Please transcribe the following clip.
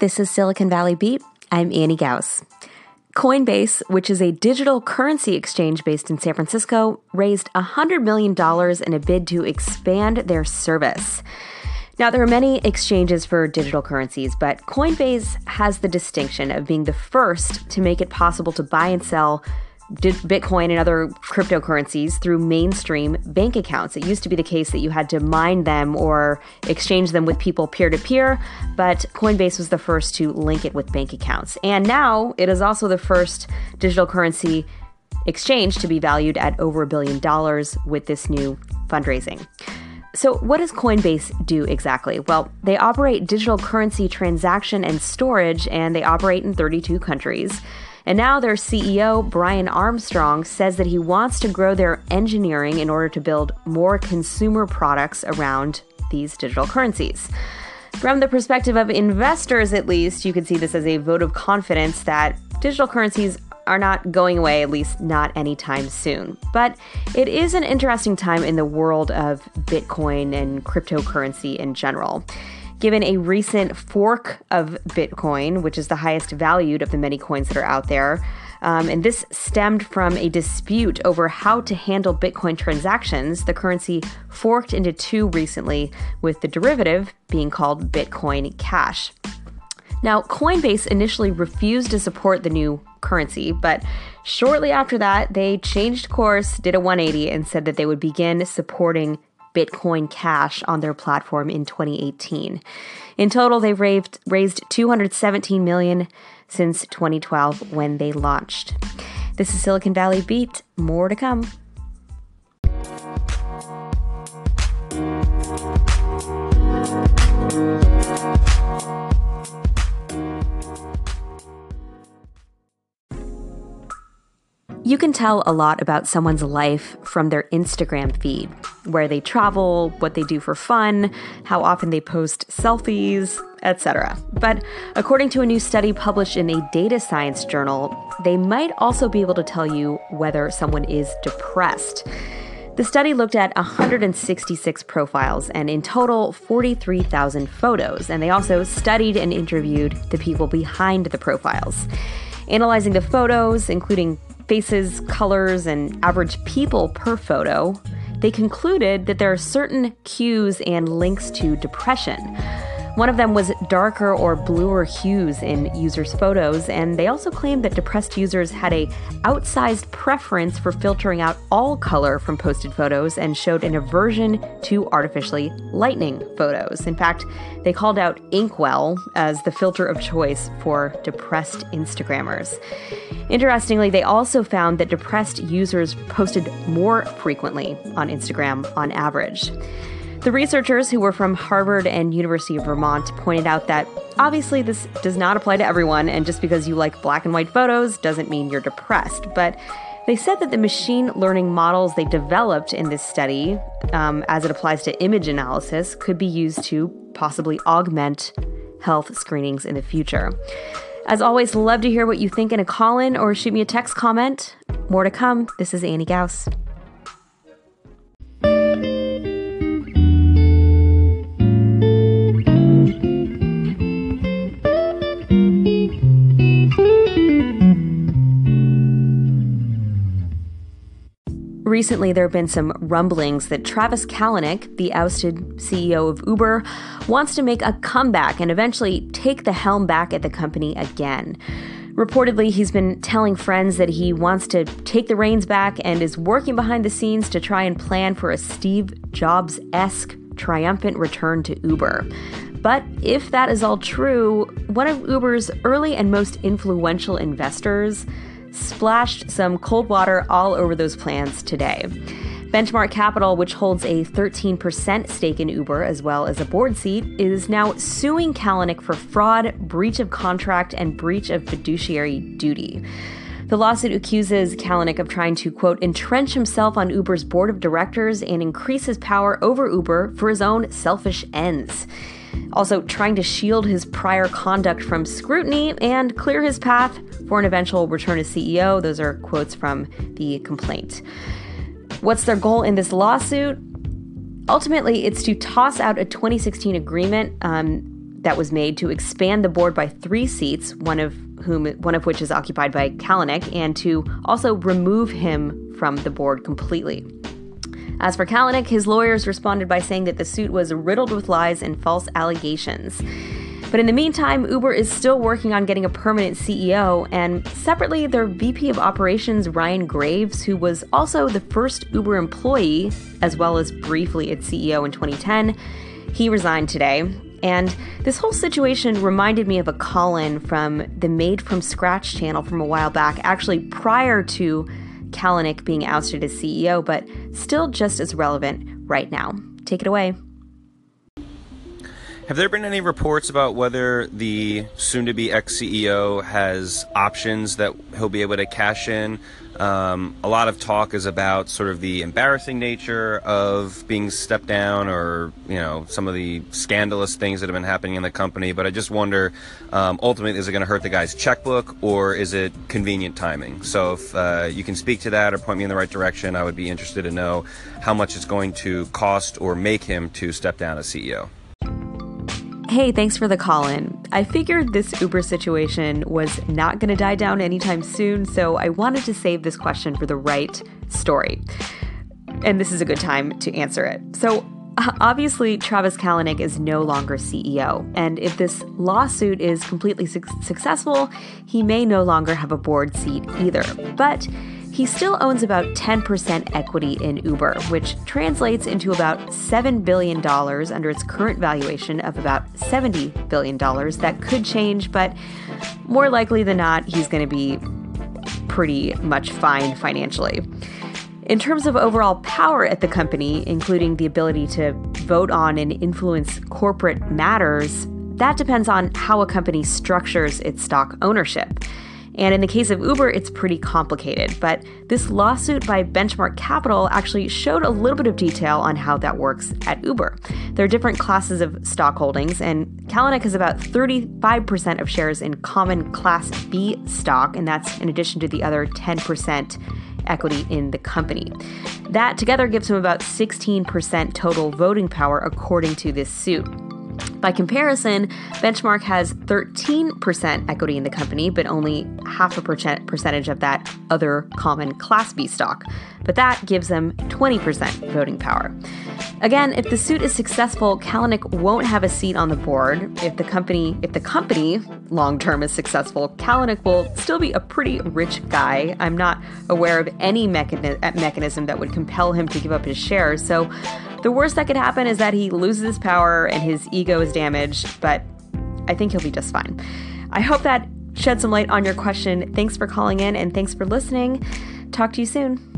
This is Silicon Valley Beat. I'm Annie Gaus. Coinbase, which is a digital currency exchange based in San Francisco, raised $100 million in a bid to expand their service. Now, there are many exchanges for digital currencies, but Coinbase has the distinction of being the first to make it possible to buy and sell Bitcoin and other cryptocurrencies through mainstream bank accounts. It used to be the case that you had to mine them or exchange them with people peer to peer, but Coinbase was the first to link it with bank accounts. And now it is also the first digital currency exchange to be valued at over a billion dollars with this new fundraising. So, what does Coinbase do exactly? Well, they operate digital currency transaction and storage, and they operate in 32 countries. And now their CEO, Brian Armstrong, says that he wants to grow their engineering in order to build more consumer products around these digital currencies. From the perspective of investors, at least, you could see this as a vote of confidence that digital currencies are not going away, at least not anytime soon. But it is an interesting time in the world of Bitcoin and cryptocurrency in general given a recent fork of Bitcoin, which is the highest valued of the many coins that are out there. Um, and this stemmed from a dispute over how to handle Bitcoin transactions. The currency forked into two recently, with the derivative being called Bitcoin Cash. Now, Coinbase initially refused to support the new currency, but shortly after that, they changed course, did a 180, and said that they would begin supporting Bitcoin Cash on their platform in 2018. In total, they've raised, raised 217 million since 2012 when they launched. This is Silicon Valley Beat. More to come. You can tell a lot about someone's life from their Instagram feed, where they travel, what they do for fun, how often they post selfies, etc. But according to a new study published in a data science journal, they might also be able to tell you whether someone is depressed. The study looked at 166 profiles and in total 43,000 photos, and they also studied and interviewed the people behind the profiles. Analyzing the photos, including faces, colors, and average people per photo, they concluded that there are certain cues and links to depression. One of them was darker or bluer hues in users' photos, and they also claimed that depressed users had a outsized preference for filtering out all color from posted photos and showed an aversion to artificially lightening photos. In fact, they called out Inkwell as the filter of choice for depressed Instagrammers. Interestingly, they also found that depressed users posted more frequently on Instagram on average. The researchers, who were from Harvard and University of Vermont, pointed out that obviously this does not apply to everyone, and just because you like black and white photos doesn't mean you're depressed. But they said that the machine learning models they developed in this study, um, as it applies to image analysis, could be used to possibly augment health screenings in the future. As always, love to hear what you think in a call in or shoot me a text comment. More to come. This is Annie Gaus. Recently, there have been some rumblings that Travis Kalanick, the ousted CEO of Uber, wants to make a comeback and eventually take the helm back at the company again. Reportedly, he's been telling friends that he wants to take the reins back and is working behind the scenes to try and plan for a Steve Jobs esque triumphant return to Uber. But if that is all true, one of Uber's early and most influential investors, splashed some cold water all over those plans today. Benchmark Capital, which holds a 13% stake in Uber as well as a board seat, is now suing Kalanick for fraud, breach of contract, and breach of fiduciary duty. The lawsuit accuses Kalanick of trying to, quote, entrench himself on Uber's board of directors and increase his power over Uber for his own selfish ends also trying to shield his prior conduct from scrutiny and clear his path for an eventual return as CEO. Those are quotes from the complaint. What's their goal in this lawsuit? Ultimately, it's to toss out a 2016 agreement um, that was made to expand the board by three seats, one of whom one of which is occupied by Kalanick, and to also remove him from the board completely. As for Kalanick, his lawyers responded by saying that the suit was riddled with lies and false allegations. But in the meantime, Uber is still working on getting a permanent CEO, and separately, their VP of Operations, Ryan Graves, who was also the first Uber employee, as well as briefly its CEO in 2010, he resigned today. And this whole situation reminded me of a call in from the Made from Scratch channel from a while back, actually prior to Kalanick being ousted as CEO, but still just as relevant right now. Take it away. Have there been any reports about whether the soon to be ex CEO has options that he'll be able to cash in? Um, a lot of talk is about sort of the embarrassing nature of being stepped down or, you know, some of the scandalous things that have been happening in the company. But I just wonder um, ultimately, is it going to hurt the guy's checkbook or is it convenient timing? So if uh, you can speak to that or point me in the right direction, I would be interested to know how much it's going to cost or make him to step down as CEO. Hey, thanks for the call in. I figured this Uber situation was not going to die down anytime soon, so I wanted to save this question for the right story. And this is a good time to answer it. So, uh, obviously, Travis Kalanick is no longer CEO, and if this lawsuit is completely su- successful, he may no longer have a board seat either. But he still owns about 10% equity in Uber, which translates into about $7 billion under its current valuation of about $70 billion. That could change, but more likely than not, he's going to be pretty much fine financially. In terms of overall power at the company, including the ability to vote on and influence corporate matters, that depends on how a company structures its stock ownership. And in the case of Uber, it's pretty complicated. But this lawsuit by Benchmark Capital actually showed a little bit of detail on how that works at Uber. There are different classes of stock holdings, and Kalanick has about 35% of shares in common Class B stock, and that's in addition to the other 10% equity in the company. That together gives him about 16% total voting power, according to this suit. By comparison, Benchmark has 13% equity in the company, but only half a percentage of that other common Class B stock. But that gives them 20% voting power. Again, if the suit is successful, Kalanick won't have a seat on the board. If the company, if the company long term is successful, Kalanick will still be a pretty rich guy. I'm not aware of any mechani- mechanism that would compel him to give up his shares. So the worst that could happen is that he loses his power and his ego is damaged, but I think he'll be just fine. I hope that shed some light on your question. Thanks for calling in and thanks for listening. Talk to you soon.